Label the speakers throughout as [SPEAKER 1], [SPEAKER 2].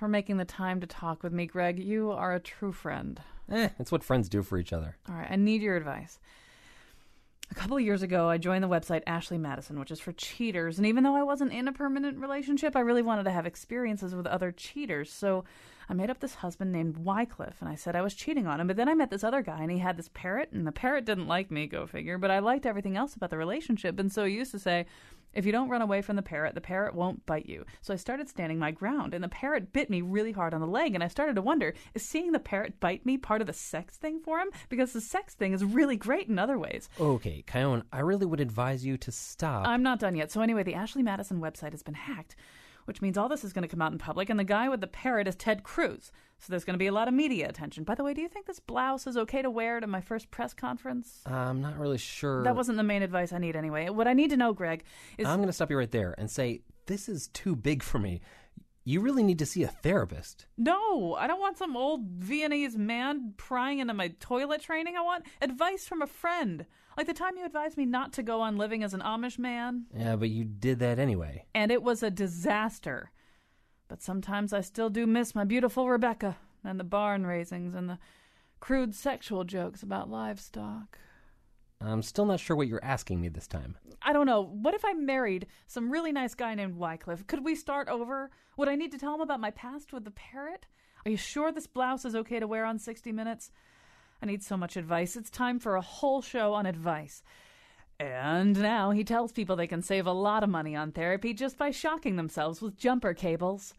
[SPEAKER 1] for making the time to talk with me, Greg. You are a true friend.
[SPEAKER 2] Eh, it's what friends do for each other.
[SPEAKER 1] All right, I need your advice. A couple of years ago, I joined the website Ashley Madison, which is for cheaters. And even though I wasn't in a permanent relationship, I really wanted to have experiences with other cheaters. So I made up this husband named Wycliffe, and I said I was cheating on him. But then I met this other guy, and he had this parrot, and the parrot didn't like me, go figure. But I liked everything else about the relationship. And so he used to say, if you don't run away from the parrot, the parrot won't bite you. So I started standing my ground, and the parrot bit me really hard on the leg, and I started to wonder is seeing the parrot bite me part of the sex thing for him? Because the sex thing is really great in other ways.
[SPEAKER 2] Okay, Kyone, I really would advise you to stop.
[SPEAKER 1] I'm not done yet. So, anyway, the Ashley Madison website has been hacked, which means all this is going to come out in public, and the guy with the parrot is Ted Cruz. So there's going to be a lot of media attention. By the way, do you think this blouse is okay to wear to my first press conference?
[SPEAKER 2] I'm not really sure.
[SPEAKER 1] That wasn't the main advice I need anyway. What I need to know, Greg, is
[SPEAKER 2] I'm going to stop you right there and say this is too big for me. You really need to see a therapist.
[SPEAKER 1] No, I don't want some old Viennese man prying into my toilet training. I want advice from a friend. Like the time you advised me not to go on living as an Amish man.
[SPEAKER 2] Yeah, but you did that anyway.
[SPEAKER 1] And it was a disaster. But sometimes I still do miss my beautiful Rebecca and the barn raisings and the crude sexual jokes about livestock.
[SPEAKER 2] I'm still not sure what you're asking me this time.
[SPEAKER 1] I don't know. What if I married some really nice guy named Wycliffe? Could we start over? Would I need to tell him about my past with the parrot? Are you sure this blouse is okay to wear on 60 Minutes? I need so much advice. It's time for a whole show on advice. And now he tells people they can save a lot of money on therapy just by shocking themselves with jumper cables.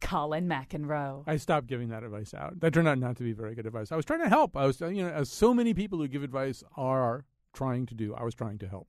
[SPEAKER 1] Colin McEnroe.
[SPEAKER 3] I stopped giving that advice out. That turned out not to be very good advice. I was trying to help. I was, you know, as so many people who give advice are trying to do. I was trying to help.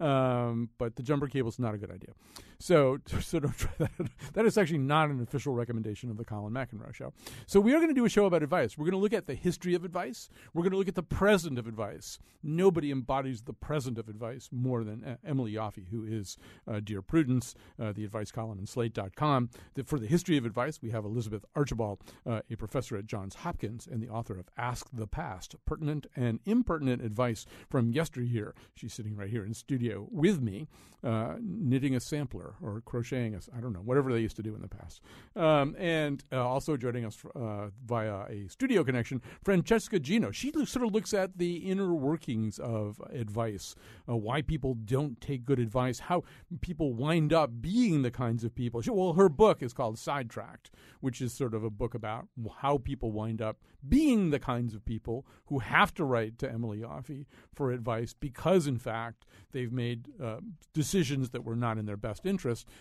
[SPEAKER 3] Um, but the jumper cable is not a good idea. So, so don't try that. That is actually not an official recommendation of the Colin McEnroe show. So we are going to do a show about advice. We're going to look at the history of advice. We're going to look at the present of advice. Nobody embodies the present of advice more than Emily Yoffe, who is uh, Dear Prudence, uh, the advice column in Slate.com. The, for the history of advice, we have Elizabeth Archibald, uh, a professor at Johns Hopkins and the author of Ask the Past, pertinent and impertinent advice from yesteryear. She's sitting right here in studio with me, uh, knitting a sampler or crocheting us. I don't know, whatever they used to do in the past. Um, and uh, also joining us uh, via a studio connection, Francesca Gino. She sort of looks at the inner workings of advice, uh, why people don't take good advice, how people wind up being the kinds of people. She, well, her book is called Sidetracked, which is sort of a book about how people wind up being the kinds of people who have to write to Emily Yoffe for advice because, in fact, they've made uh, decisions that were not in their best interest,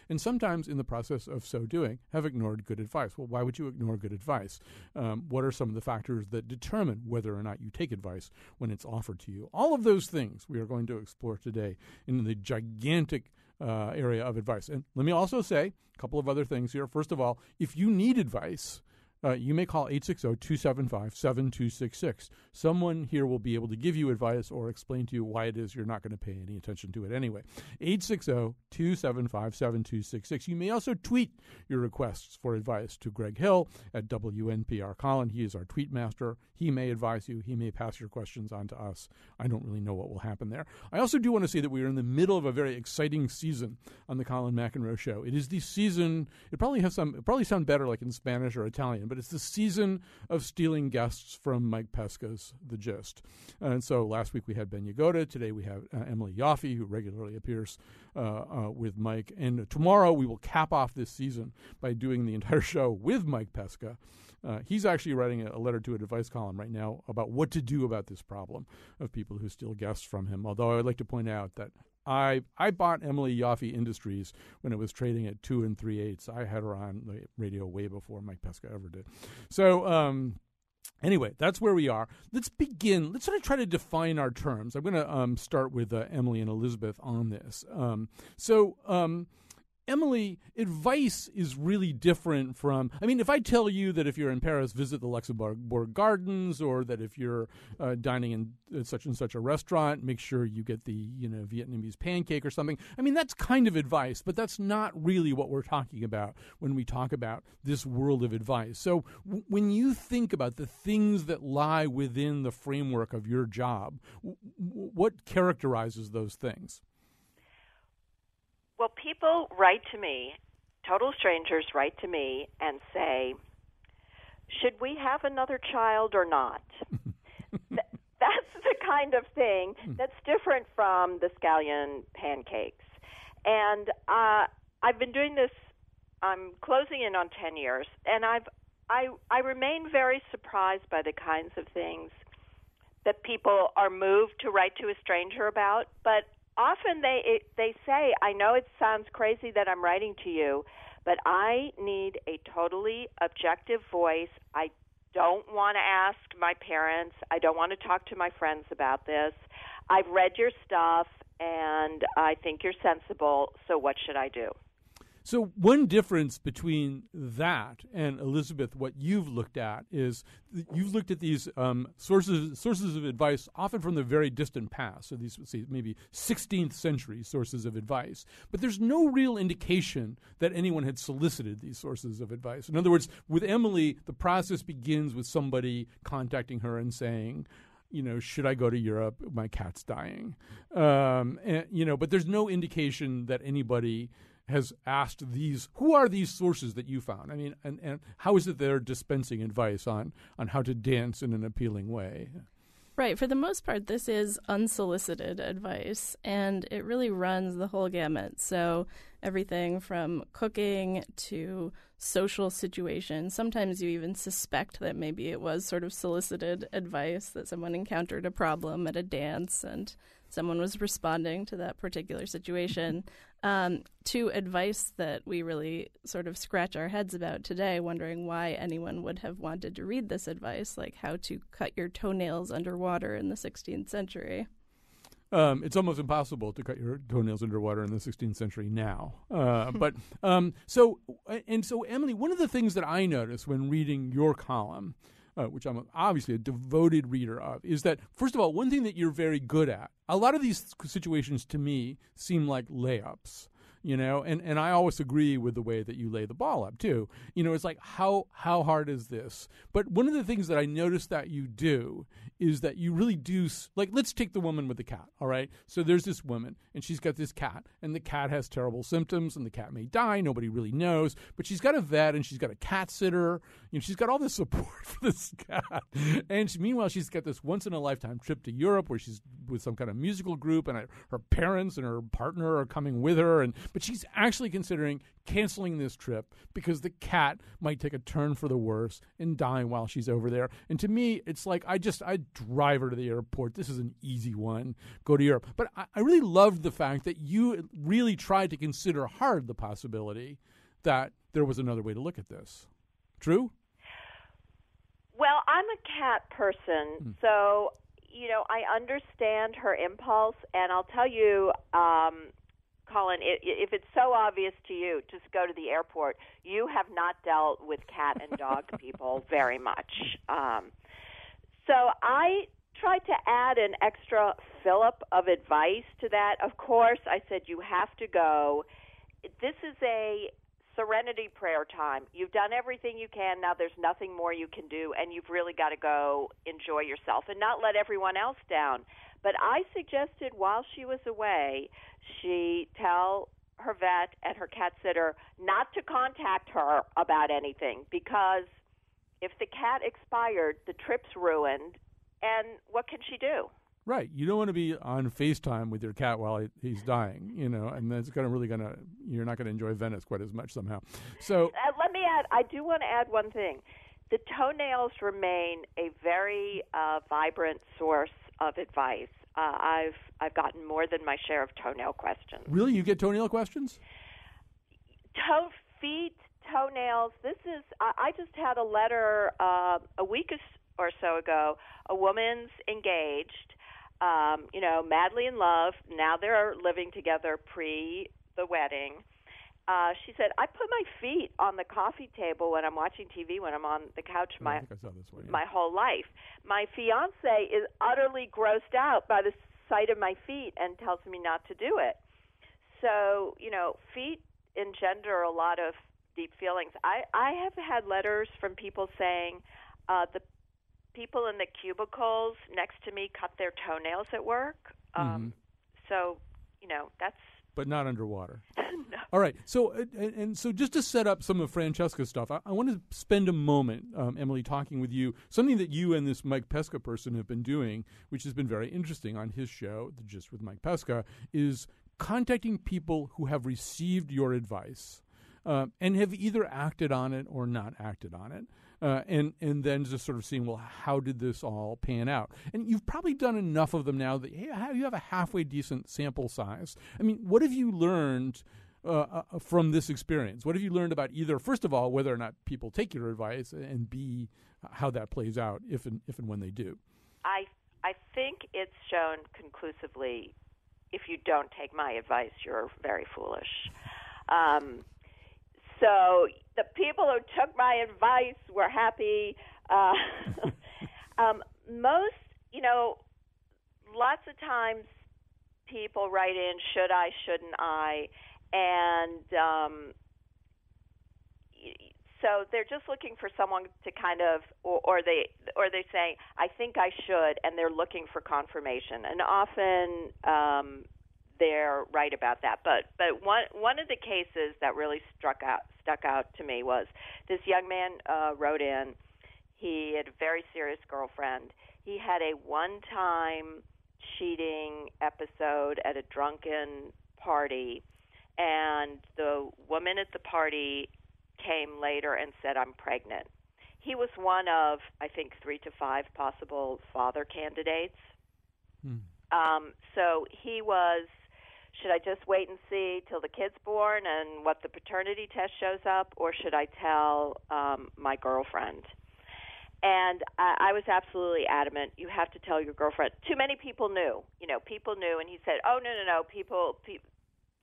[SPEAKER 3] and sometimes in the process of so doing, have ignored good advice. Well, why would you ignore good advice? Um, what are some of the factors that determine whether or not you take advice when it's offered to you? All of those things we are going to explore today in the gigantic uh, area of advice. And let me also say a couple of other things here. First of all, if you need advice, uh, you may call 860 275 7266. Someone here will be able to give you advice or explain to you why it is you're not going to pay any attention to it anyway. 860 275 7266. You may also tweet your requests for advice to Greg Hill at WNPR Colin. He is our tweet master. He may advise you, he may pass your questions on to us. I don't really know what will happen there. I also do want to say that we are in the middle of a very exciting season on the Colin McEnroe show. It is the season, it probably has some, it probably sound better like in Spanish or Italian, but it's the season of stealing guests from Mike Pesca's The Gist. And so last week we had Ben Yagoda. Today we have uh, Emily Yoffe, who regularly appears uh, uh, with Mike. And tomorrow we will cap off this season by doing the entire show with Mike Pesca. Uh, he's actually writing a, a, letter to a advice column right now about what to do about this problem of people who steal guests from him. Although I would like to point out that I I bought Emily Yoffe Industries when it was trading at two and three eighths. I had her on the radio way before Mike Pesca ever did. So um, anyway, that's where we are. Let's begin. Let's sort of try to define our terms. I'm going to um, start with uh, Emily and Elizabeth on this. Um, so um, Emily, advice is really different from. I mean, if I tell you that if you're in Paris, visit the Luxembourg Gardens, or that if you're uh, dining in such and such a restaurant, make sure you get the you know Vietnamese pancake or something. I mean, that's kind of advice, but that's not really what we're talking about when we talk about this world of advice. So w- when you think about the things that lie within the framework of your job, w- what characterizes those things?
[SPEAKER 4] Well, people write to me, total strangers write to me and say, should we have another child or not? that's the kind of thing that's different from the scallion pancakes. And uh, I've been doing this. I'm closing in on ten years, and I've I I remain very surprised by the kinds of things that people are moved to write to a stranger about. But often they it, they say, "I know it sounds crazy that I'm writing to you, but I need a totally objective voice. I don't want to ask my parents. I don't want to talk to my friends about this. I've read your stuff and I think you're sensible, so what should I do?"
[SPEAKER 3] So one difference between that and Elizabeth, what you've looked at is you've looked at these um, sources sources of advice often from the very distant past. So these say maybe 16th century sources of advice, but there's no real indication that anyone had solicited these sources of advice. In other words, with Emily, the process begins with somebody contacting her and saying you know, should I go to Europe? My cat's dying. Um, and, you know, but there's no indication that anybody has asked these who are these sources that you found i mean and, and how is it they're dispensing advice on on how to dance in an appealing way
[SPEAKER 5] Right. For the most part, this is unsolicited advice, and it really runs the whole gamut. So, everything from cooking to social situations. Sometimes you even suspect that maybe it was sort of solicited advice that someone encountered a problem at a dance and someone was responding to that particular situation, um, to advice that we really sort of scratch our heads about today, wondering why anyone would have wanted to read this advice, like how to cut your toenails underwater in the 16th century.
[SPEAKER 3] Um, it's almost impossible to cut your toenails underwater in the 16th century now. Uh, but um, so, and so, Emily, one of the things that I noticed when reading your column uh, which I'm obviously a devoted reader of, is that, first of all, one thing that you're very good at, a lot of these situations to me seem like layups you know and and I always agree with the way that you lay the ball up too. You know it's like how how hard is this? But one of the things that I noticed that you do is that you really do like let's take the woman with the cat all right? So there's this woman and she's got this cat and the cat has terrible symptoms and the cat may die nobody really knows but she's got a vet and she's got a cat sitter you know she's got all this support for this cat. And she, meanwhile she's got this once in a lifetime trip to Europe where she's with some kind of musical group and her parents and her partner are coming with her and but she's actually considering canceling this trip because the cat might take a turn for the worse and die while she's over there. And to me, it's like I just I drive her to the airport. This is an easy one. Go to Europe. But I, I really loved the fact that you really tried to consider hard the possibility that there was another way to look at this. True?
[SPEAKER 4] Well, I'm a cat person, hmm. so you know I understand her impulse, and I'll tell you, um, Colin, if it's so obvious to you, just go to the airport. You have not dealt with cat and dog people very much. Um, so I tried to add an extra fillip of advice to that. Of course, I said you have to go. This is a serenity prayer time. You've done everything you can. Now there's nothing more you can do, and you've really got to go enjoy yourself and not let everyone else down. But I suggested while she was away, she tell her vet and her cat sitter not to contact her about anything because if the cat expired, the trip's ruined, and what can she do?
[SPEAKER 3] Right. You don't want to be on FaceTime with your cat while he's dying, you know, and that's going to really going to, you're not going to enjoy Venice quite as much somehow. So
[SPEAKER 4] uh, let me add, I do want to add one thing. The toenails remain a very uh, vibrant source of advice. Uh, I've I've gotten more than my share of toenail questions.
[SPEAKER 3] Really, you get toenail questions?
[SPEAKER 4] Toe, feet, toenails. This is. I, I just had a letter uh, a week or so ago. A woman's engaged. Um, you know, madly in love. Now they're living together pre the wedding, uh, she said, I put my feet on the coffee table when I'm watching TV, when I'm on the couch my
[SPEAKER 3] I I one. yeah.
[SPEAKER 4] my whole life. My fiance is utterly grossed out by the sight of my feet and tells me not to do it. So, you know, feet engender a lot of deep feelings. I I have had letters from people saying uh the people in the cubicles next to me cut their toenails at work. Um so, you know, that's
[SPEAKER 3] but not underwater.
[SPEAKER 4] no.
[SPEAKER 3] All right. So, uh, and, and so just to set up some of Francesca's stuff, I, I want to spend a moment, um, Emily, talking with you. Something that you and this Mike Pesca person have been doing, which has been very interesting on his show, The Gist with Mike Pesca, is contacting people who have received your advice uh, and have either acted on it or not acted on it. Uh, and and then just sort of seeing well how did this all pan out and you've probably done enough of them now that hey, you have a halfway decent sample size i mean what have you learned uh, uh, from this experience? What have you learned about either, first of all, whether or not people take your advice, and B, how that plays out if and if and when they do?
[SPEAKER 4] I I think it's shown conclusively if you don't take my advice, you're very foolish. Um, so the people who took my advice were happy. Uh, um, most, you know, lots of times people write in, should I, shouldn't I? And um, so they're just looking for someone to kind of, or, or they, or they say, I think I should, and they're looking for confirmation. And often um, they're right about that. But but one one of the cases that really struck out stuck out to me was this young man uh, wrote in. He had a very serious girlfriend. He had a one-time cheating episode at a drunken party, and the woman at the party came later and said, "I'm pregnant." He was one of I think three to five possible father candidates. Um, so he was should I just wait and see till the kid's born and what the paternity test shows up, or should I tell um, my girlfriend? And I, I was absolutely adamant. You have to tell your girlfriend. Too many people knew. You know, people knew, and he said, "Oh no, no, no, people." Pe-.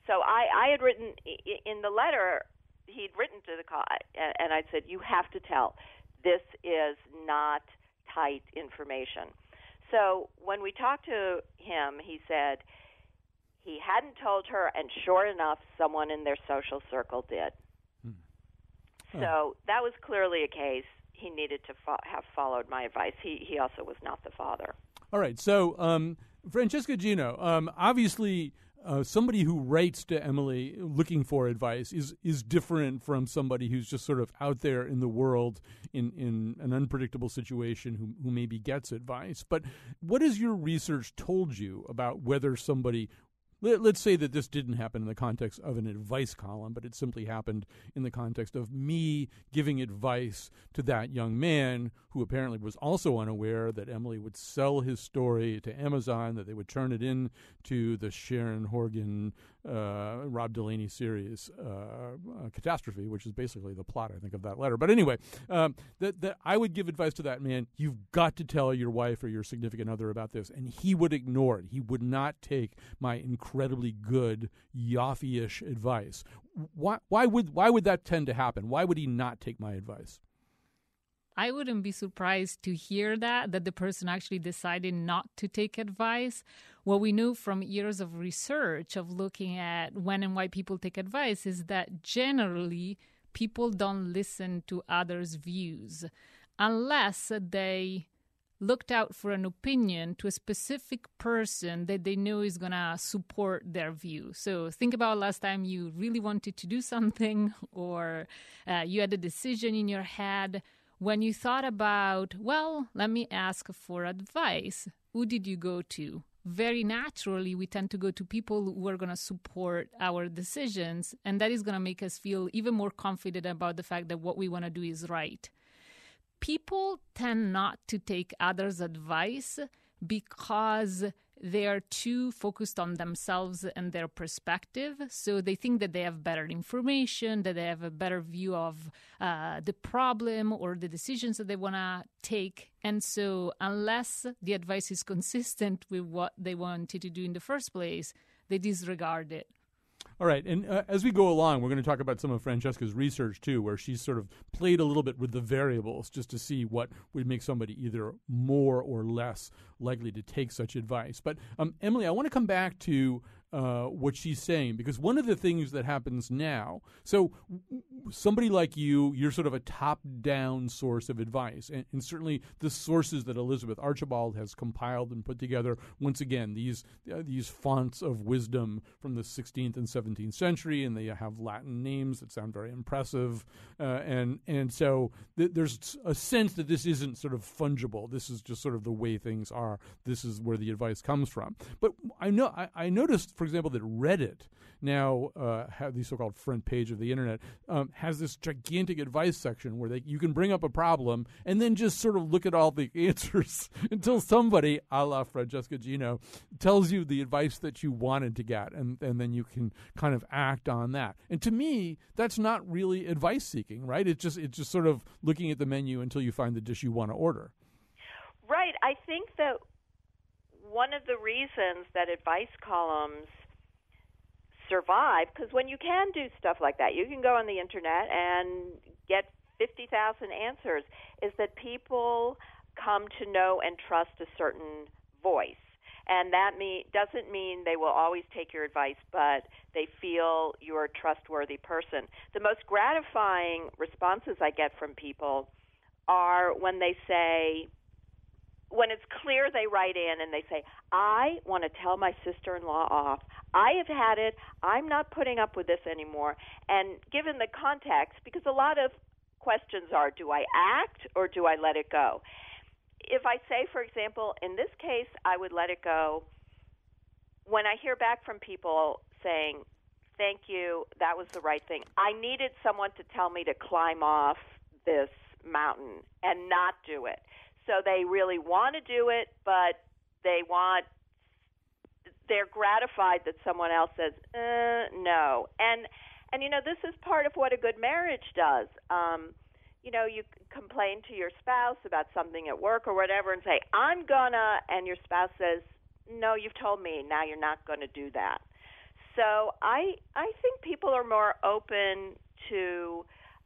[SPEAKER 4] So I, I had written in the letter he'd written to the call, and I said, "You have to tell. This is not tight information." So when we talked to him, he said he hadn't told her, and sure enough, someone in their social circle did. So that was clearly a case he needed to fo- have followed my advice. He he also was not the father.
[SPEAKER 3] All right. So, um, Francesca Gino, um, obviously, uh, somebody who writes to Emily looking for advice is is different from somebody who's just sort of out there in the world in, in an unpredictable situation who, who maybe gets advice. But what has your research told you about whether somebody let, let's say that this didn't happen in the context of an advice column, but it simply happened in the context of me giving advice to that young man who apparently was also unaware that Emily would sell his story to Amazon, that they would turn it in to the Sharon Horgan, uh, Rob Delaney series, uh, uh, Catastrophe, which is basically the plot, I think, of that letter. But anyway, um, that, that I would give advice to that man. You've got to tell your wife or your significant other about this. And he would ignore it. He would not take my incredibly good Yoffe-ish advice. Why, why, would, why would that tend to happen? Why would he not take my advice?
[SPEAKER 6] I wouldn't be surprised to hear that, that the person actually decided not to take advice. What we know from years of research of looking at when and why people take advice is that generally people don't listen to others' views unless they looked out for an opinion to a specific person that they know is going to support their view. So think about last time you really wanted to do something or uh, you had a decision in your head when you thought about, well, let me ask for advice, who did you go to? Very naturally, we tend to go to people who are going to support our decisions, and that is going to make us feel even more confident about the fact that what we want to do is right. People tend not to take others' advice because they are too focused on themselves and their perspective. So they think that they have better information, that they have a better view of uh, the problem or the decisions that they want to take. And so, unless the advice is consistent with what they wanted to do in the first place, they disregard it.
[SPEAKER 3] All right, and uh, as we go along, we're going to talk about some of Francesca's research too, where she's sort of played a little bit with the variables just to see what would make somebody either more or less likely to take such advice. But um, Emily, I want to come back to uh, what she's saying because one of the things that happens now so somebody like you you're sort of a top down source of advice and, and, certainly the sources that elizabeth archibald has compiled and put together once again these uh, these fonts of wisdom from the 16th and 17th century and they have latin names that sound very impressive uh, and and so th- there's a sense that this isn't sort of fungible. This is just sort of the way things are. This is where the advice comes from. But i know i, I noticed for example, that Reddit now uh, have the so-called front page of the internet um, has this gigantic advice section where they, you can bring up a problem and then just sort of look at all the answers until somebody, a la Francesca Gino, tells you the advice that you wanted to get, and and then you can kind of act on that. And to me, that's not really advice seeking, right? It's just it's just sort of looking at the menu until you find the dish you want to order.
[SPEAKER 4] Right. I think that one of the reasons that advice columns survive because when you can do stuff like that, you can go on the internet and get 50,000 answers, is that people come to know and trust a certain voice. And that mean, doesn't mean they will always take your advice, but they feel you're a trustworthy person. The most gratifying responses I get from people are when they say, when it's clear they write in and they say, I want to tell my sister in law off. I have had it. I'm not putting up with this anymore. And given the context, because a lot of questions are do I act or do I let it go? If I say, for example, in this case, I would let it go, when I hear back from people saying, thank you, that was the right thing, I needed someone to tell me to climb off this mountain and not do it so they really want to do it, but they want they're gratified that someone else says uh, no. And and you know this is part of what a good marriage does. Um, you know, you complain to your spouse about something at work or whatever, and say I'm gonna, and your spouse says no, you've told me now you're not going to do that. So I I think people are more open to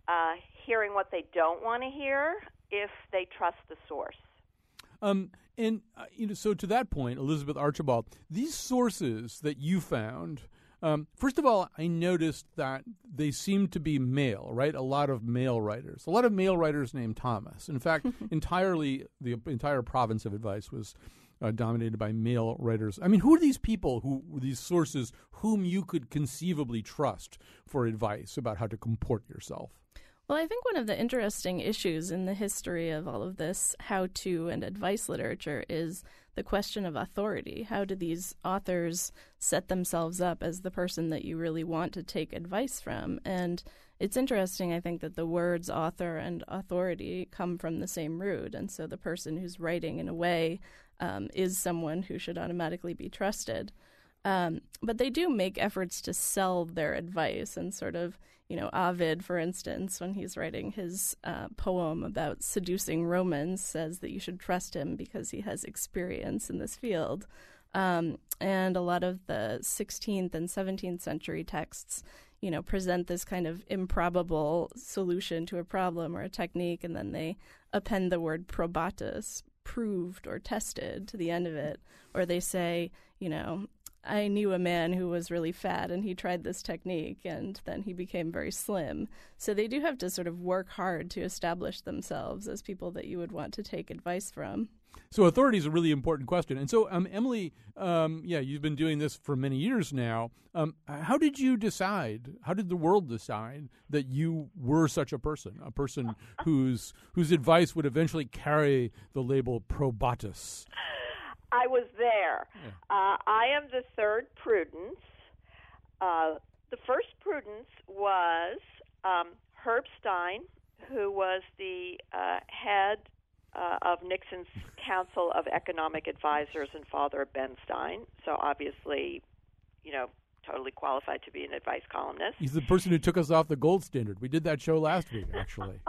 [SPEAKER 4] uh, hearing what they don't want to hear if they trust the source.
[SPEAKER 3] Um, and uh, you know, so to that point, Elizabeth Archibald, these sources that you found. Um, first of all, I noticed that they seem to be male, right? A lot of male writers, a lot of male writers named Thomas. In fact, entirely the entire province of advice was uh, dominated by male writers. I mean, who are these people who these sources whom you could conceivably trust for advice about how to comport yourself?
[SPEAKER 5] Well, I think one of the interesting issues in the history of all of this how to and advice literature is the question of authority. How do these authors set themselves up as the person that you really want to take advice from? And it's interesting, I think, that the words author and authority come from the same root. And so the person who's writing, in a way, um, is someone who should automatically be trusted. Um, but they do make efforts to sell their advice and sort of you know, Ovid, for instance, when he's writing his uh, poem about seducing Romans, says that you should trust him because he has experience in this field. Um, and a lot of the 16th and 17th century texts, you know, present this kind of improbable solution to a problem or a technique, and then they append the word probatus, proved or tested, to the end of it. Or they say, you know, I knew a man who was really fat and he tried this technique and then he became very slim. So they do have to sort of work hard to establish themselves as people that you would want to take advice from.
[SPEAKER 3] So authority is a really important question. And so, um, Emily, um, yeah, you've been doing this for many years now. Um, how did you decide? How did the world decide that you were such a person, a person whose whose advice would eventually carry the label probatus?
[SPEAKER 4] I was there. Yeah. Uh, I am the third Prudence. Uh, the first Prudence was um, Herb Stein, who was the uh, head uh, of Nixon's Council of Economic Advisors and father of Ben Stein. So obviously, you know, totally qualified to be an advice columnist.
[SPEAKER 3] He's the person who took us off the gold standard. We did that show last week, actually.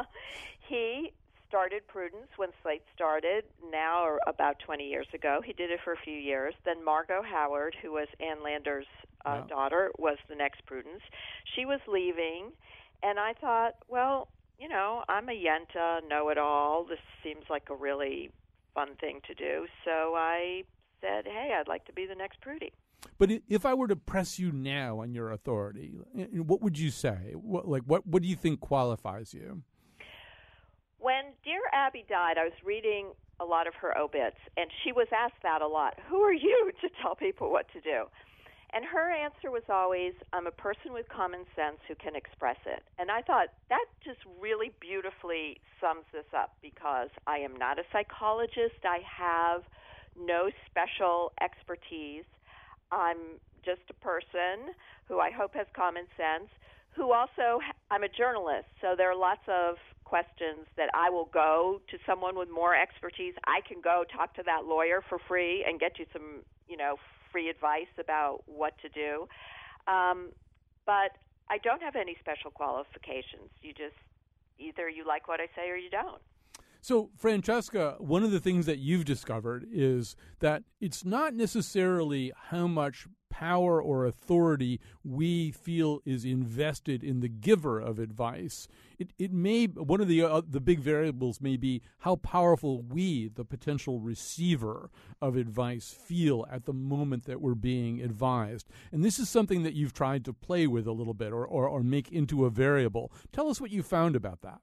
[SPEAKER 4] he started Prudence when Slate started, now or about 20 years ago. He did it for a few years. Then Margo Howard, who was Ann Landers' uh,
[SPEAKER 3] Wow.
[SPEAKER 4] daughter was the next Prudence. She was leaving, and I thought, well, you know, I'm a Yenta, know it all. This seems like a really fun thing to do. So I said, hey, I'd like to be the next Prudy.
[SPEAKER 3] But if I were to press you now on your authority, what would you say? What, like, what, what do you think qualifies you?
[SPEAKER 4] When Dear Abby died, I was reading a lot of her obits, and she was asked that a lot. Who are you to tell people what to do? And her answer was always, I'm a person with common sense who can express it. And I thought that just really beautifully sums this up because I am not a psychologist. I have no special expertise. I'm just a person who I hope has common sense, who also, I'm a journalist, so there are lots of questions that I will go to someone with more expertise. I can go talk to that lawyer for free and get you some, you know, free advice about what to do. Um, but I don't have any special qualifications. You just either you like what I say or you don't.
[SPEAKER 3] So, Francesca, one of the things that you've discovered is that it's not necessarily how much power or authority we feel is invested in the giver of advice. It, it may one of the uh, the big variables may be how powerful we, the potential receiver of advice, feel at the moment that we're being advised. And this is something that you've tried to play with a little bit or, or, or make into a variable. Tell us what you found about that.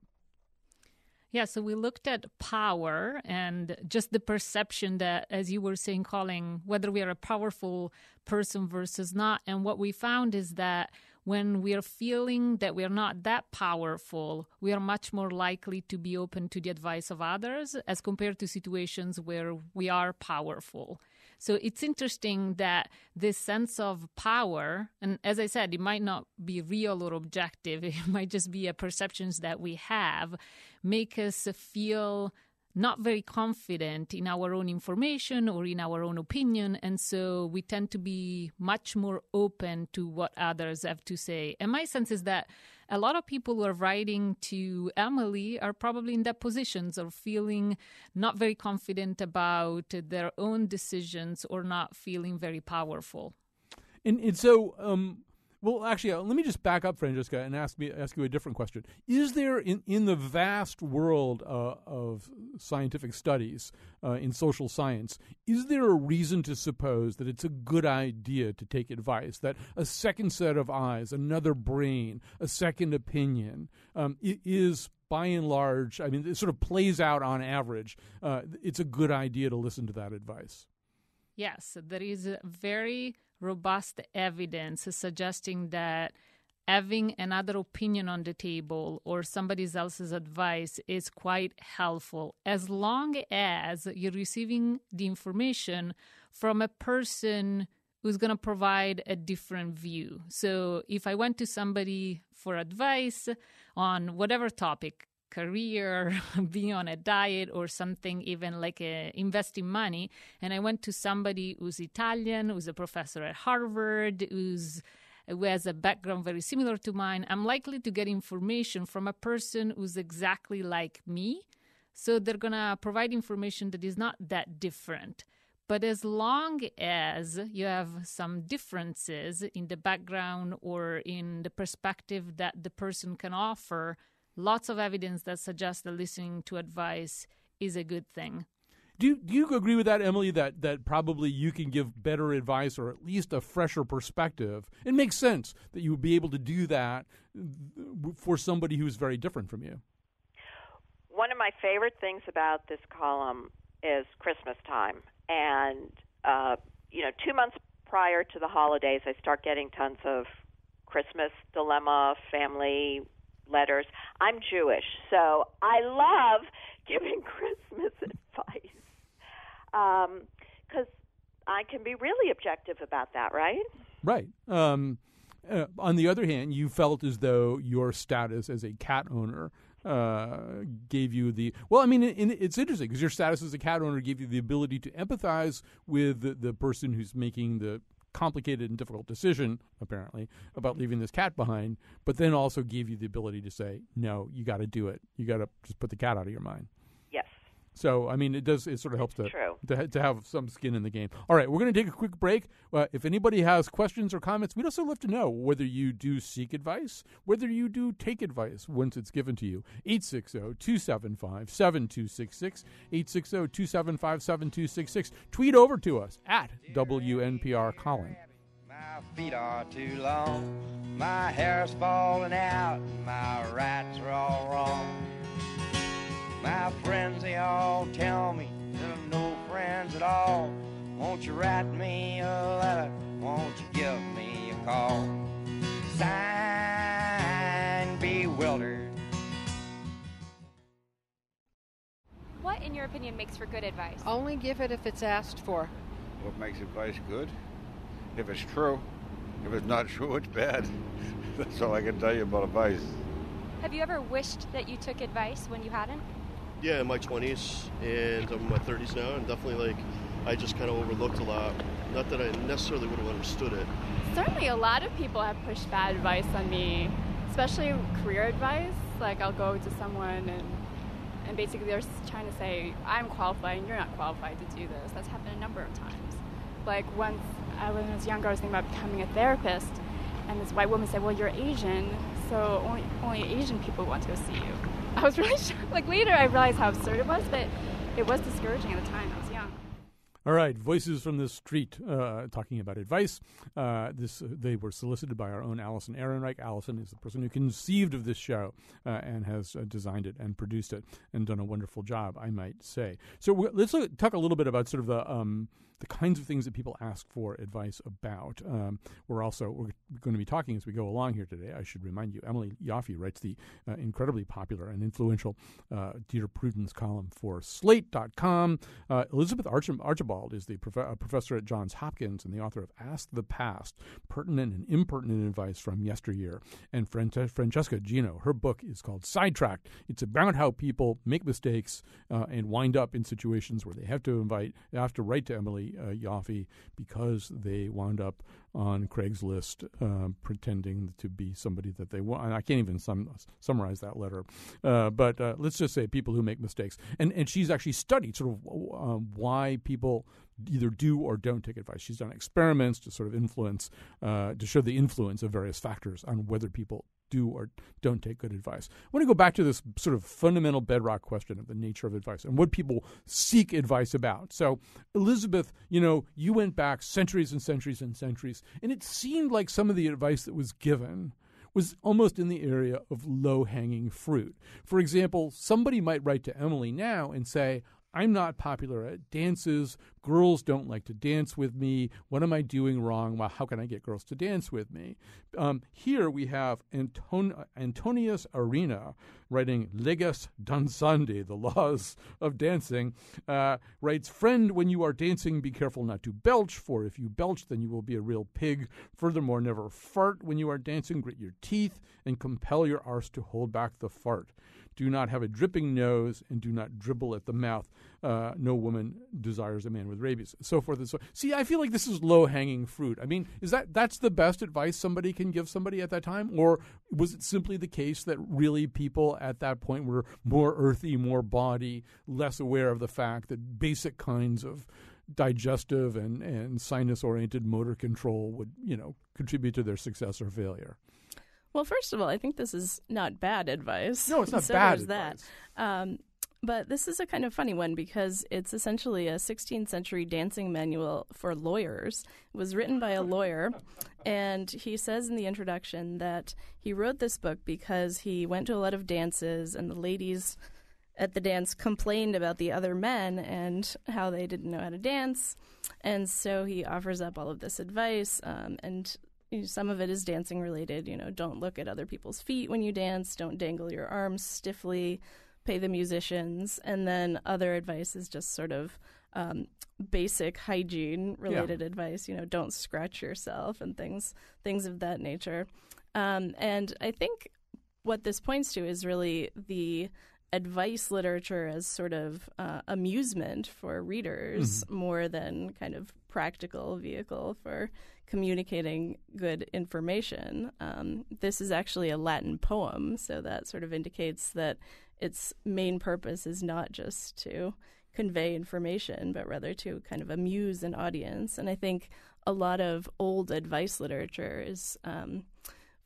[SPEAKER 6] Yeah, so we looked at power and just the perception that, as you were saying, calling whether we are a powerful person versus not. And what we found is that when we are feeling that we are not that powerful, we are much more likely to be open to the advice of others as compared to situations where we are powerful. So it's interesting that this sense of power, and as I said, it might not be real or objective, it might just be a perceptions that we have, make us feel not very confident in our own information or in our own opinion. And so we tend to be much more open to what others have to say. And my sense is that a lot of people who are writing to Emily are probably in that positions of feeling not very confident about their own decisions or not feeling very powerful.
[SPEAKER 3] And, and so, um, well, actually, uh, let me just back up, Francesca, and ask me ask you a different question. Is there in, in the vast world uh, of scientific studies uh, in social science, is there a reason to suppose that it's a good idea to take advice? That a second set of eyes, another brain, a second opinion um, is by and large, I mean, it sort of plays out on average. Uh, it's a good idea to listen to that advice.
[SPEAKER 6] Yes, there is a very robust evidence suggesting that having another opinion on the table or somebody else's advice is quite helpful as long as you're receiving the information from a person who's going to provide a different view. So if I went to somebody for advice on whatever topic, career, being on a diet, or something even like uh, investing money, and I went to somebody who's Italian, who's a professor at Harvard, who's who has a background very similar to mine, I'm likely to get information from a person who's exactly like me. So they're to provide information that is not that different. But as long as you have some differences in the background or in the perspective that the person can offer, lots of evidence that suggests that listening to advice is a good thing.
[SPEAKER 3] Do you, do you agree with that, Emily? That that probably you can give better advice or at least a fresher perspective. It makes sense that you would be able to do that for somebody who's very different from you.
[SPEAKER 4] One of my favorite things about this column is Christmas time, and uh, you know, two months prior to the holidays, I start getting tons of Christmas dilemma, family letters. I'm Jewish, so I love giving Christmas advice because um, I can be really objective about that, right?
[SPEAKER 3] Right. Um, uh, on the other hand, you felt as though your status as a cat owner uh, gave you the well. I mean, it, it's interesting because your status as a cat owner gave you the ability to empathize with the, the person who's making the complicated and difficult decision, apparently, about leaving this cat behind, but then also gave you the ability to say, no, you got to do it. You got to just put the cat out of your mind.
[SPEAKER 4] Yes.
[SPEAKER 3] So I mean, it does. It sort of helps to to, to have some skin in the game. All right, we're going to take a quick break. Uh, if anybody has questions or comments, we'd also love to know whether you do seek advice, whether you do take advice once it's given to you. 860-275-7266, 860-275-7266. Tweet over to us at WNPR Colin.
[SPEAKER 7] My feet are too long, my hair's falling out, my rights are all wrong. My friends, they all tell me that I'm no friends at all. Won't you write me a letter? Won't you give me a call? Sign bewildered.
[SPEAKER 8] What, in your opinion, makes for good advice?
[SPEAKER 9] Only give it if it's asked for.
[SPEAKER 10] What makes advice good? If it's true. If it's not true, it's bad. That's all I can tell you about advice.
[SPEAKER 8] Have you ever wished that you took advice when you hadn't?
[SPEAKER 11] Yeah, in my 20s, and I'm in my 30s now, and definitely like I just kind of overlooked a lot. Not that I necessarily would have understood it.
[SPEAKER 12] Certainly, a lot of people have pushed bad advice on me, especially career advice. Like, I'll go to someone and and basically they're trying to say, I'm qualified and you're not qualified to do this. That's happened a number of times. Like, once I, when I was younger, I was thinking about becoming a therapist, and this white woman said, Well, you're Asian, so only, only Asian people want to go see you. I was really shocked. Like, later I realized how absurd it was, but it was discouraging at the time. I was young.
[SPEAKER 3] All right, voices from the street uh, talking about advice. Uh, this uh, they were solicited by our own Allison Ehrenreich. Allison is the person who conceived of this show uh, and has uh, designed it and produced it and done a wonderful job, I might say. So let's look, talk a little bit about sort of the um, the kinds of things that people ask for advice about. Um, we're also we're going to be talking as we go along here today. I should remind you, Emily Yoffe writes the uh, incredibly popular and influential uh, Dear Prudence column for Slate.com. Uh, Elizabeth Arch- Archibald is the prof- uh, professor at Johns Hopkins and the author of Ask the Past: Pertinent and Impertinent Advice from Yesteryear. And Fran- Francesca Gino, her book is called Sidetracked. It's about how people make mistakes uh, and wind up in situations where they have to invite, they have to write to Emily uh, Yoffe because they wound up on Craigslist uh, pretending to be somebody that they want. I can't even sum, summarize that letter, uh, but let's just say people who make mistakes. And and she's actually studied sort of why people either do or don't take advice. She's done experiments to sort of influence, uh, to show the influence of various factors on whether people do or don't take good advice. I want to go back to this sort of fundamental bedrock question of the nature of advice and what people seek advice about. So, Elizabeth, you know, you went back centuries and centuries and centuries, and it seemed like some of the advice that was given was almost in the area of low hanging fruit. For example, somebody might write to Emily now and say, I'm not popular at dances. Girls don't like to dance with me. What am I doing wrong? Well, how can I get girls to dance with me? Um, here we have Anton- Antonius Arena writing Leges Dansandi, the laws of dancing, uh, writes, Friend, when you are dancing, be careful not to belch, for if you belch, then you will be a real pig. Furthermore, never fart when you are dancing. Grit your teeth and compel your arse to hold back the fart do not have a dripping nose, and do not dribble at the mouth. Uh, no woman desires a man with rabies, so forth and so. See, I feel like this is low hanging fruit. I mean, is that that's the best advice somebody can give somebody at that time, or was it simply the case that really people at that point were more earthy, more body, less aware of the fact that basic kinds of digestive and, and sinus oriented motor control would, you know, contribute to their success or failure?
[SPEAKER 5] Well, first of all, I think this is not bad advice.
[SPEAKER 3] No, it's not
[SPEAKER 5] so
[SPEAKER 3] bad
[SPEAKER 5] there's that. Um, but this is a kind of funny one because it's essentially a 16th century dancing manual for lawyers. It was written by a lawyer, and he says in the introduction that he wrote this book because he went to a lot of dances and the ladies at the dance complained about the other men and how they didn't know how to dance. And so he offers up all of this advice, um, and some of it is dancing related. You know, don't look at other people's feet when you dance, don't dangle your arms stiffly, pay the musicians. And then other advice is just sort of um, basic hygiene related yeah. advice. You know, don't scratch yourself and things things of that nature. Um, and I think what this points to is really the advice literature as sort of uh, amusement for readers
[SPEAKER 3] Mm-hmm.
[SPEAKER 5] more than kind of practical vehicle for communicating good information. Um, this is actually a Latin poem, so that sort of indicates that its main purpose is not just to convey information, but rather to kind of amuse an audience. And I think a lot of old advice literature is um,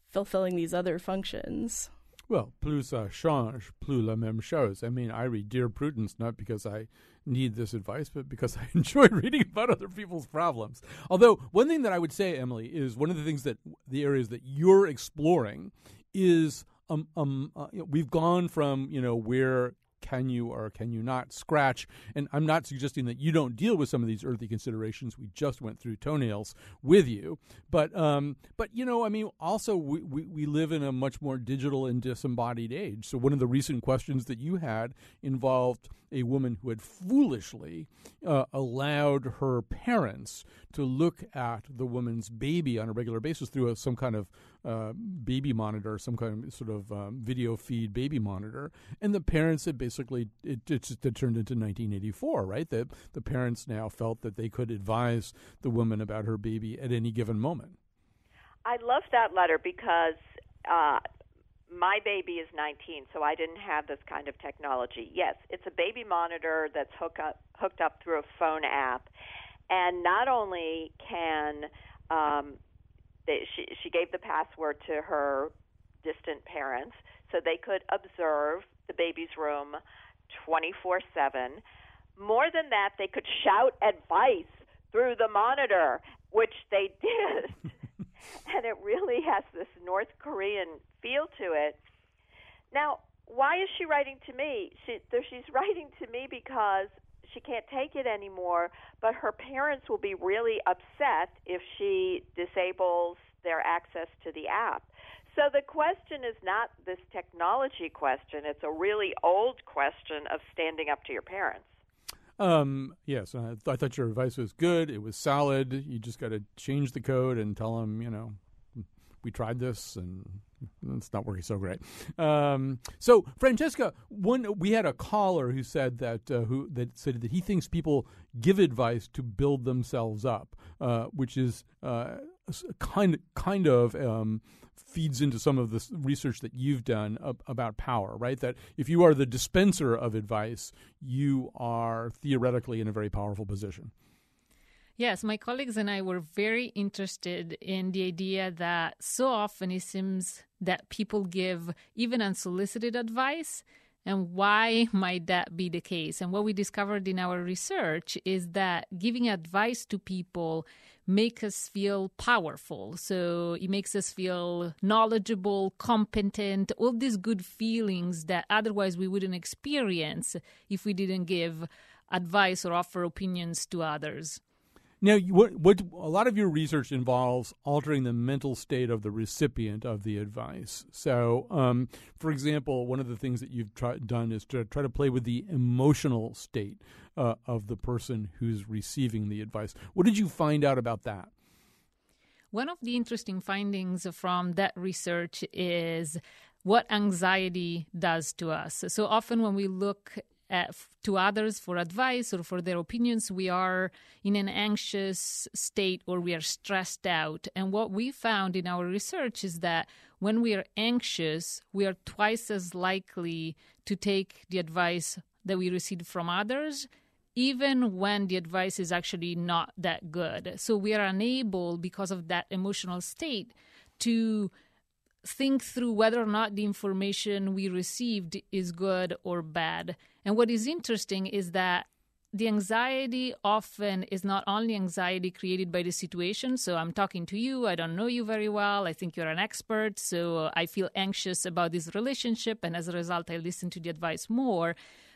[SPEAKER 5] fulfilling these other functions.
[SPEAKER 3] Well, plus ça change, plus la même chose. I mean, I read Dear Prudence not because I need this advice, but because I enjoy reading about other people's problems. Although, one thing that I would say, Emily, is one of the things that the areas that you're exploring is um, um, uh, you know, we've gone from, you know, where can you or can you not scratch? And I'm not suggesting that you don't deal with some of these earthy considerations. We just went through toenails with you, but um, but you know, I mean, also we, we, we live in a much more digital and disembodied age. So one of the recent questions that you had involved a woman who had foolishly uh, allowed her parents to look at the woman's baby on a regular basis through a, some kind of uh, baby monitor, some kind of sort of um, video feed baby monitor, and the parents had basically it, it just it turned into 1984, right? That the parents now felt that they could advise the woman about her baby at any given moment.
[SPEAKER 4] I love that letter because uh, my baby is 19, so I didn't have this kind of technology. Yes, it's a baby monitor that's hook up, hooked up through a phone app, and not only can um, they, she, she gave the password to her distant parents, so they could observe the baby's room 24 7. More than that, they could shout advice through the monitor, which they did. and it really has this North Korean feel to it. Now, why is she writing to me? She, she's writing to me because she can't take it anymore, but her parents will be really upset if she disables their access to the app. So the question is not this technology question, it's a really old question of standing up to your parents.
[SPEAKER 3] Um, yes, I, th- I thought your advice was good. It was solid. You just got to change the code and tell them, you know, we tried this and it's not working so great. Um, so, Francesca, one we had a caller who said that uh, who that said that he thinks people give advice to build themselves up, uh, which is uh, kind kind of um, feeds into some of the research that you've done ab- about power, right? That if you are the dispenser of advice, you are theoretically in a very powerful position.
[SPEAKER 6] Yes, my colleagues and I were very interested in the idea that so often it seems that people give even unsolicited advice. And why might that be the case? And what we discovered in our research is that giving advice to people make us feel powerful. So it makes us feel knowledgeable, competent, all these good feelings that otherwise we wouldn't experience if we didn't give advice or offer opinions to others.
[SPEAKER 3] Now, what, what a lot of your research involves altering the mental state of the recipient of the advice. So, um, for example, one of the things that you've try, done is to try to play with the emotional state uh, of the person who's receiving the advice. What did you find out about that?
[SPEAKER 6] One of the interesting findings from that research is what anxiety does to us. So often when we look Uh, at, to others for advice or for their opinions, we are in an anxious state or we are stressed out. And what we found in our research is that when we are anxious, we are twice as likely to take the advice that we receive from others even when the advice is actually not that good. So we are unable, because of that emotional state, to think through whether or not the information we received is good or bad. And what is interesting is that the anxiety often is not only anxiety created by the situation. So I'm talking to you, I don't know you very well, I think you're an expert, so I feel anxious about this relationship, and as a result, I listen to the advice more.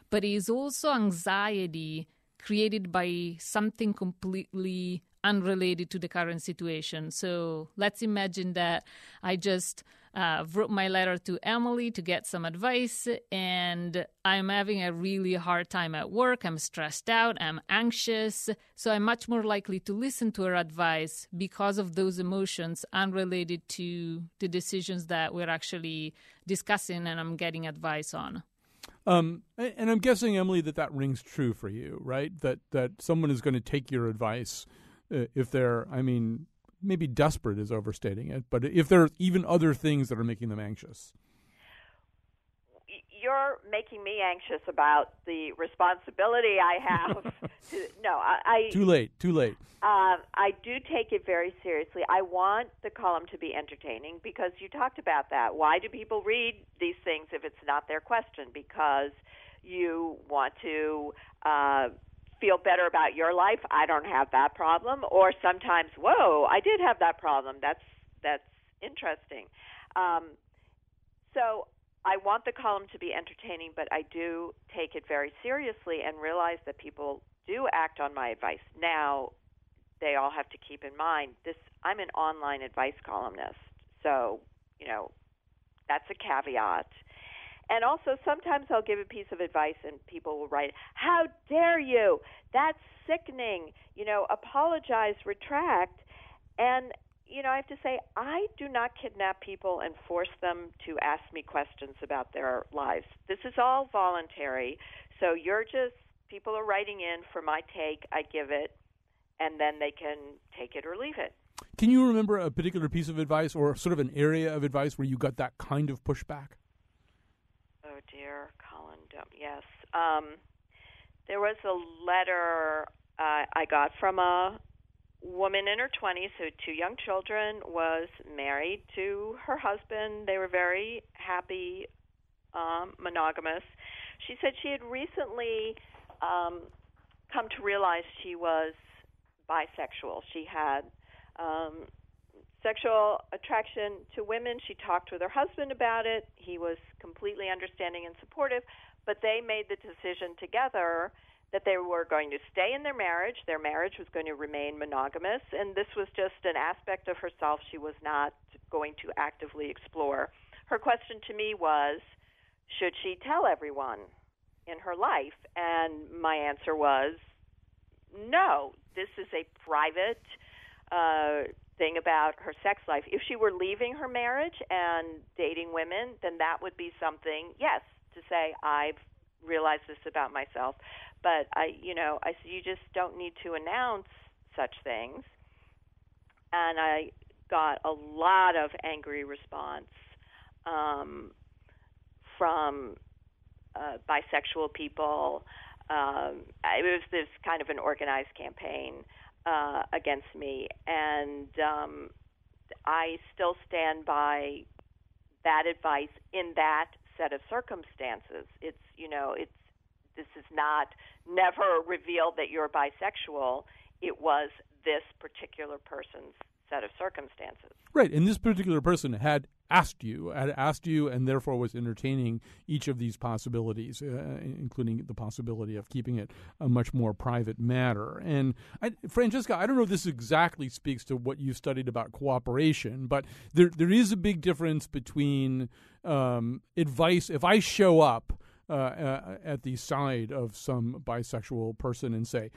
[SPEAKER 6] But it is also anxiety created by something completely unrelated to the current situation. So let's imagine that I just uh, wrote my letter to Emily to get some advice, and I'm having a really hard time at work. I'm stressed out, I'm anxious. So I'm much more likely to listen to her advice because of those emotions unrelated to the decisions that we're actually discussing and I'm getting advice on.
[SPEAKER 3] Um, and I'm guessing, Emily, that that rings true for you, right? That that someone is going to take your advice uh, if they're, I mean, maybe desperate is overstating it, but if there are even other things that are making them anxious.
[SPEAKER 4] You're making me anxious about the responsibility I have. to, no, I, I
[SPEAKER 3] Too late. Too late.
[SPEAKER 4] Uh, I do take it very seriously. I want the column to be entertaining because you talked about that. Why do people read these things if it's not their question? Because you want to uh, feel better about your life. I don't have that problem. Or sometimes, whoa, I did have that problem. That's that's interesting. Um, so I want the column to be entertaining, but I do take it very seriously and realize that people do act on my advice. Now, they all have to keep in mind this I'm an online advice columnist. So, you know, that's a caveat. And also sometimes I'll give a piece of advice and people will write, "How dare you? That's sickening. You know, apologize, retract." And you know, I have to say, I do not kidnap people and force them to ask me questions about their lives. This is all voluntary. So you're just, people are writing in for my take, I give it, and then they can take it or leave it.
[SPEAKER 3] Can you remember a particular piece of advice or sort of an area of advice where you got that kind of pushback?
[SPEAKER 4] Dump. Yes, um, there was a letter uh, I got from a woman in her 20s who had two young children was married to her husband. They were very happy um monogamous. She said she had recently um come to realize she was bisexual. She had um sexual attraction to women. She talked with her husband about it. He was completely understanding and supportive but they made the decision together that they were going to stay in their marriage. Their marriage was going to remain monogamous, and this was just an aspect of herself she was not going to actively explore. Her question to me was should she tell everyone in her life? And my answer was no. This is a private uh, thing about her sex life. If she were leaving her marriage and dating women, then that would be something, yes, to say, I've realized this about myself but I, you know, I you just don't need to announce such things. And I got a lot of angry response um, from uh, bisexual people. Um, it was this kind of an organized campaign uh, against me, and um, I still stand by that advice in that set of circumstances. It's you know it's this is not never revealed that you're bisexual. It was this particular person's set of circumstances.
[SPEAKER 3] Right, and this particular person had asked you, asked you, and therefore was entertaining each of these possibilities, uh, including the possibility of keeping it a much more private matter. And I, Francesca, I don't know if this exactly speaks to what you studied about cooperation, but there there is a big difference between um, advice. If I show up uh, uh, at the side of some bisexual person and say,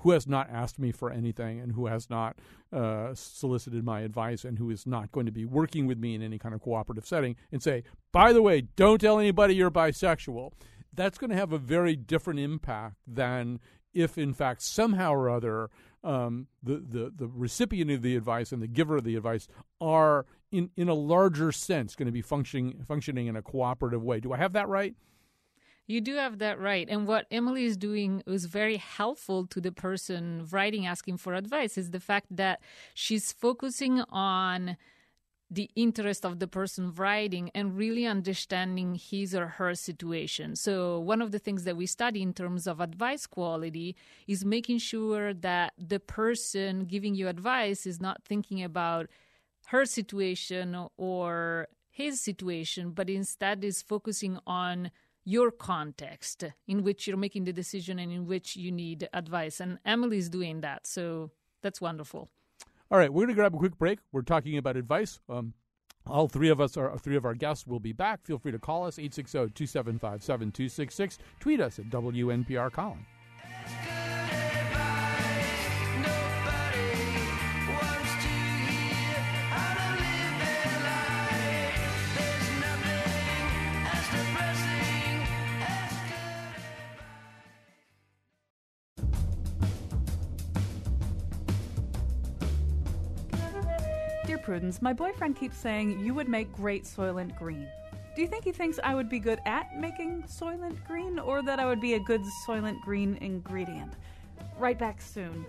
[SPEAKER 3] who has not asked me for anything and who has not uh, solicited my advice and who is not going to be working with me in any kind of cooperative setting and say, by the way, don't tell anybody you're bisexual. That's going to have a very different impact than if, in fact, somehow or other, um, the, the, the recipient of the advice and the giver of the advice are, in, in a larger sense, going to be functioning, functioning in a cooperative way. Do I have that right?
[SPEAKER 6] You do have that right. And what Emily is doing is very helpful to the person writing, asking for advice, is the fact that she's focusing on the interest of the person writing and really understanding his or her situation. So, one of the things that we study in terms of advice quality is making sure that the person giving you advice is not thinking about her situation or his situation, but instead is focusing on your context in which you're making the decision and in which you need advice. And Emily's doing that. So that's wonderful.
[SPEAKER 3] All right, we're going to grab a quick break. We're talking about advice. Um, all three of us, are three of our guests, will be back. Feel free to call us 860 275 7266. Tweet us at WNPR Colin.
[SPEAKER 1] Prudence, my boyfriend keeps saying you would make great Soylent Green. Do you think he thinks I would be good at making Soylent Green or that I would be a good Soylent Green ingredient? Right back soon.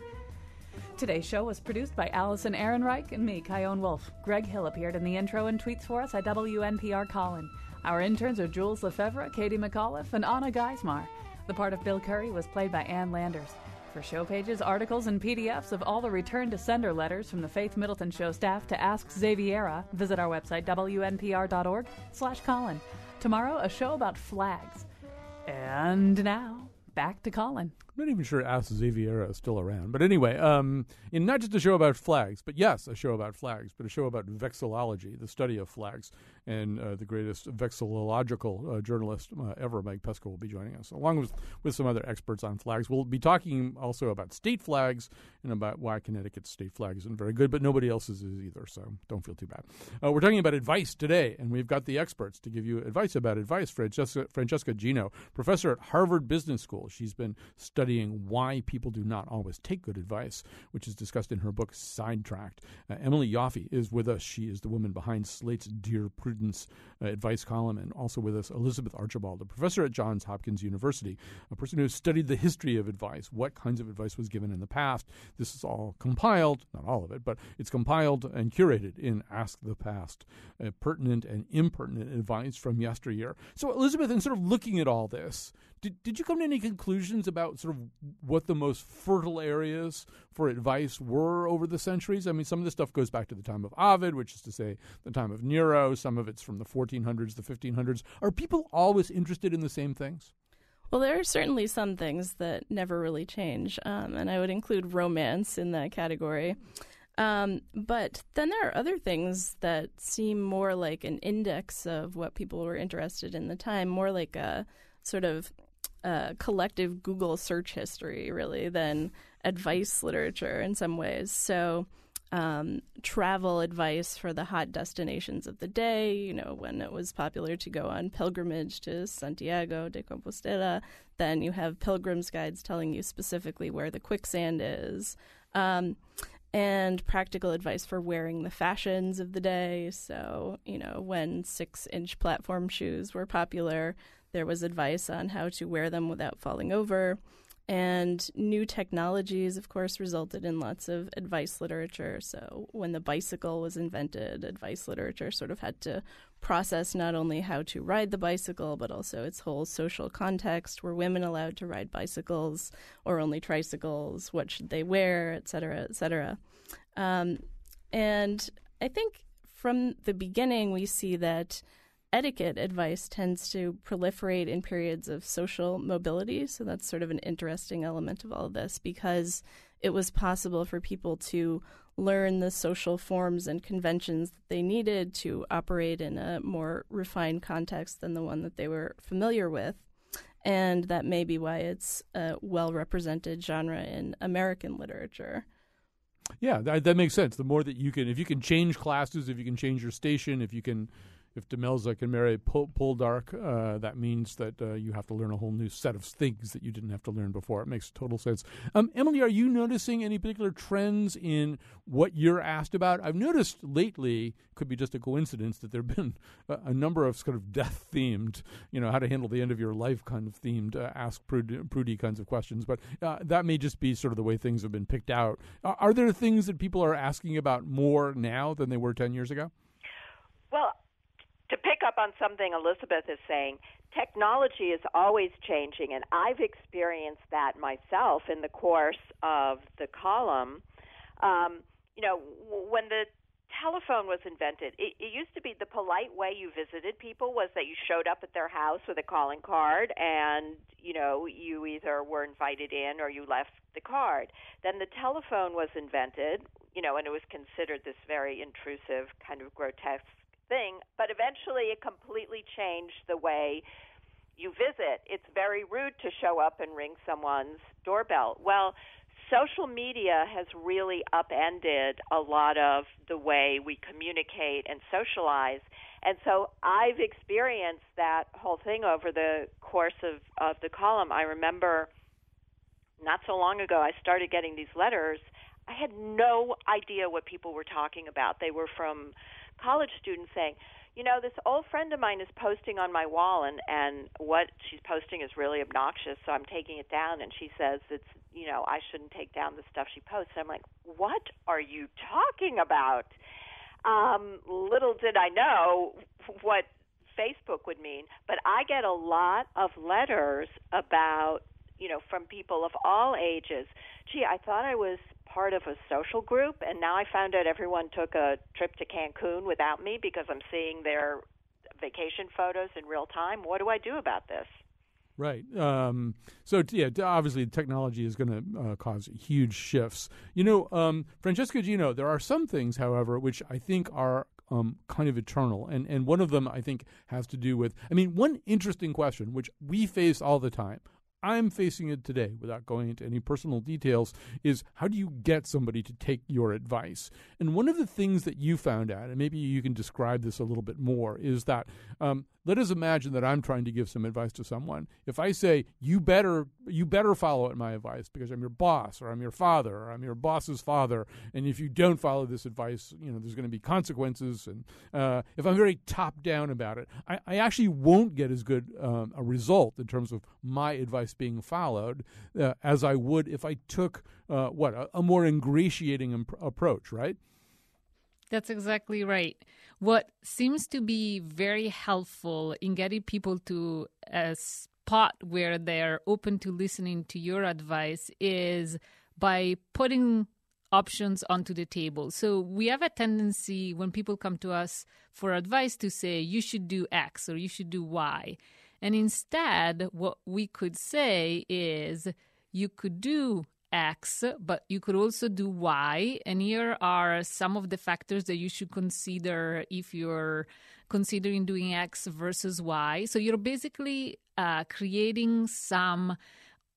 [SPEAKER 1] Today's show was produced by Allison Ehrenreich and me, Chion Wolf. Greg Hill appeared in the intro and tweets for us at WNPR Colin. Our interns are Jules Lefevre, Katie McAuliffe, and Anna Geismar. The part of Bill Curry was played by Ann Landers. For show pages, articles, and PDFs of all the return to sender letters from the Faith Middleton Show staff to Ask Xaviera, visit our website, wnpr.org slash Colin. Tomorrow, a show about flags. And now, back to Colin.
[SPEAKER 3] I'm not even sure Ask Xaviera is still around. But anyway, um, in not just a show about flags, but yes, a show about flags, but a show about vexillology, the study of flags. And uh, the greatest vexillological uh, journalist uh, ever, Mike Pesca, will be joining us, along with, with some other experts on flags. We'll be talking also about state flags and about why Connecticut's state flag isn't very good, but nobody else's is either, so don't feel too bad. Uh, we're talking about advice today, and we've got the experts to give you advice about advice. Francesca, Francesca Gino, professor at Harvard Business School. She's been studying studying why people do not always take good advice, which is discussed in her book Sidetracked. Uh, Emily Yoffe is with us. She is the woman behind Slate's Dear Prudence uh, advice column, and also with us Elizabeth Archibald, a professor at Johns Hopkins University, a person who has studied the history of advice, what kinds of advice was given in the past. This is all compiled, not all of it, but it's compiled and curated in Ask the Past, uh, pertinent and impertinent advice from yesteryear. So, Elizabeth, in sort of looking at all this, did, did you come to any conclusions about sort of what the most fertile areas for advice were over the centuries? I mean, some of this stuff goes back to the time of Ovid, which is to say the time of Nero. Some of it's from the 1400s, the 1500s. Are people always interested in the same things?
[SPEAKER 5] Well, there are certainly some things that never really change, um, and I would include romance in that category. Um, but then there are other things that seem more like an index of what people were interested in the time, more like a sort of uh, collective Google search history, really, than advice literature in some ways. So, um, travel advice for the hot destinations of the day, you know, when it was popular to go on pilgrimage to Santiago de Compostela, then you have pilgrims' guides telling you specifically where the quicksand is. Um, and practical advice for wearing the fashions of the day. So, you know, when six inch platform shoes were popular, there was advice on how to wear them without falling over. And new technologies, of course, resulted in lots of advice literature. So, when the bicycle was invented, advice literature sort of had to process not only how to ride the bicycle, but also its whole social context. Were women allowed to ride bicycles or only tricycles? What should they wear, et cetera, et cetera? Um, and I think from the beginning, we see that etiquette advice tends to proliferate in periods of social mobility. So that's sort of an interesting element of all of this because it was possible for people to learn the social forms and conventions that they needed to operate in a more refined context than the one that they were familiar with. And that may be why it's a well represented genre in American literature.
[SPEAKER 3] Yeah, that, that makes sense. The more that you can, if you can change classes, if you can change your station, if you can if Demelza can marry Poldark, uh, that means that uh, you have to learn a whole new set of things that you didn't have to learn before. It makes total sense. Um, Emily, are you noticing any particular trends in what you're asked about? I've noticed lately, could be just a coincidence, that there have been a, a number of sort of death themed, you know, how to handle the end of your life kind of themed, uh, ask Prudy, Prudy kinds of questions. But uh, that may just be sort of the way things have been picked out. are there things that people are asking about more now than they were 10 years ago?
[SPEAKER 4] Well, to pick up on something Elizabeth is saying, technology is always changing, and I've experienced that myself in the course of the column. Um, you know, when the telephone was invented, it, it used to be the polite way you visited people was that you showed up at their house with a calling card, and you know, you either were invited in or you left the card. Then the telephone was invented, you know, and it was considered this very intrusive, kind of grotesque thing, but eventually it completely changed the way you visit. It's very rude to show up and ring someone's doorbell. Well, social media has really upended a lot of the way we communicate and socialize. And so I've experienced that whole thing over the course of, of the column. I remember not so long ago, I started getting these letters I had no idea what people were talking about. They were from college student saying, you know, this old friend of mine is posting on my wall, and and what she's posting is really obnoxious. So I'm taking it down, and she says it's you know I shouldn't take down the stuff she posts. And I'm like, what are you talking about? Um, little did I know what Facebook would mean, but I get a lot of letters about you know from people of all ages. Gee, I thought I was part of a social group, and now I found out everyone took a trip to Cancun without me because I'm seeing their vacation photos in real time. What do I do about this?
[SPEAKER 3] Right. Um, so yeah, obviously technology is going to uh, cause huge shifts. You know, um, Francesca Gino, there are some things, however, which I think are um, kind of eternal, and and one of them I think has to do with. I mean, one interesting question which we face all the time. I'm facing it today without going into any personal details is how do you get somebody to take your advice? And one of the things that you found out, and maybe you can describe this a little bit more, is that um, let us imagine that I'm trying to give some advice to someone. If I say you better you better follow my advice because I'm your boss or I'm your father or I'm your boss's father, and if you don't follow this advice, you know there's going to be consequences. And uh, if I'm very top down about it, I, I, actually won't get as good um, a result in terms of my advice being followed uh, as I would if I took uh, what a, a, more ingratiating imp- approach, right?
[SPEAKER 6] That's exactly right. What seems to be very helpful in getting people to a spot where they're open to listening to your advice is by putting options onto the table. So we have a tendency when people come to us for advice to say, you should do X or you should do Y. And instead, what we could say is, you could do X, but you could also do Y. And here are some of the factors that you should consider if you're considering doing X versus Y. So you're basically uh, creating some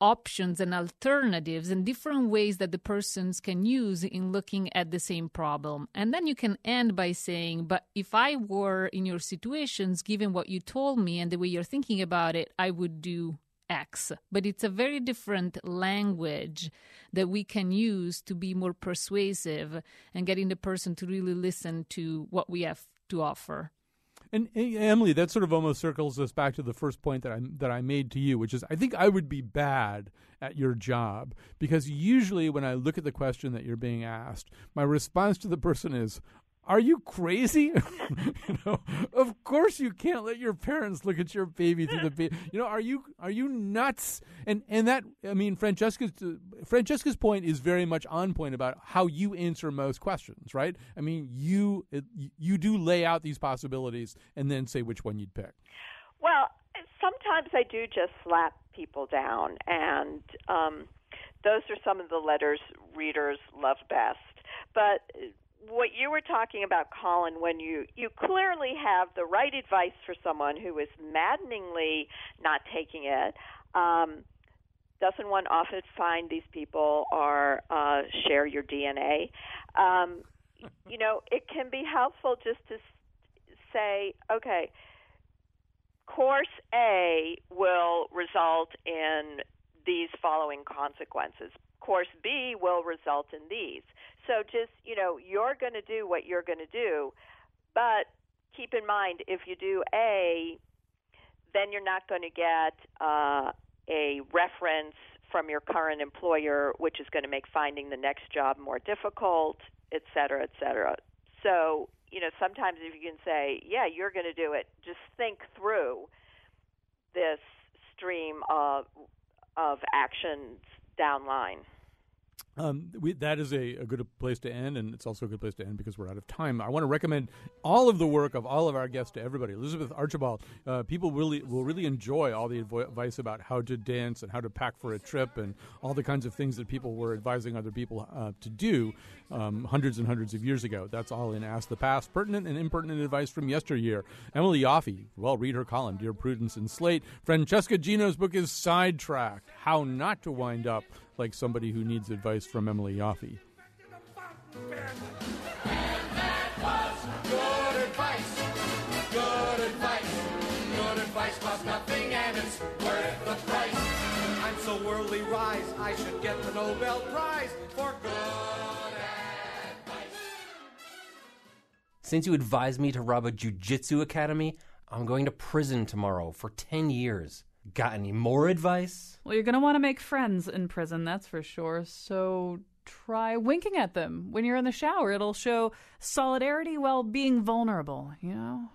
[SPEAKER 6] options and alternatives and different ways that the persons can use in looking at the same problem. And then you can end by saying, But if I were in your situations, given what you told me and the way you're thinking about it, I would do X, but it's a very different language that we can use to be more persuasive and getting the person to really listen to what we have to offer.
[SPEAKER 3] And, Emily, that sort of almost circles us back to the first point that I that I made to you, which is I think I would be bad at your job because usually when I look at the question that you're being asked, my response to the person is, are you crazy? you know, of course you can't let your parents look at your baby through the baby. You know, are you are you nuts? And and that I mean, Francesca's Francesca's point is very much on point about how you answer most questions, right? I mean, you you do lay out these possibilities and then say which one you'd pick.
[SPEAKER 4] Well, sometimes I do just slap people down, and um, those are some of the letters readers love best. But what you were talking about, Colin, when you you clearly have the right advice for someone who is maddeningly not taking it. Um, doesn't one often find these people are uh, share your DNA? Um, you know, it can be helpful just to say, okay, course A will result in these following consequences. Course B will result in these. So just, you know, you're going to do what you're going to do, but keep in mind if you do A, then you're not going to get uh, a reference from your current employer, which is going to make finding the next job more difficult, et cetera, et cetera. So, you know, sometimes if you can say, yeah, you're going to do it, just think through this stream of of actions down line.
[SPEAKER 3] Um, we, that is a, a, good place to end, and it's also a good place to end because we're out of time. I want to recommend all of the work of all of our guests to everybody. Elizabeth Archibald, uh, people really will really enjoy all the advice about how to dance and how to pack for a trip and all the kinds of things that people were advising other people uh, to do um, hundreds and hundreds of years ago. That's all in Ask the Past, pertinent and impertinent advice from yesteryear. Emily Yoffe, well, read her column, Dear Prudence and Slate. Francesca Gino's book is Sidetracked How Not to Wind Up like somebody who needs advice from Emily. I'm so worldly rise, I should get the Nobel Prize for good.
[SPEAKER 2] Since you advised me to rob a jujitsu academy, I'm going to prison tomorrow for 10 years. Got any more advice?
[SPEAKER 1] Well, you're going to want to make friends in prison, that's for sure. So try winking at them when you're in the shower. It'll show solidarity while being vulnerable, you know?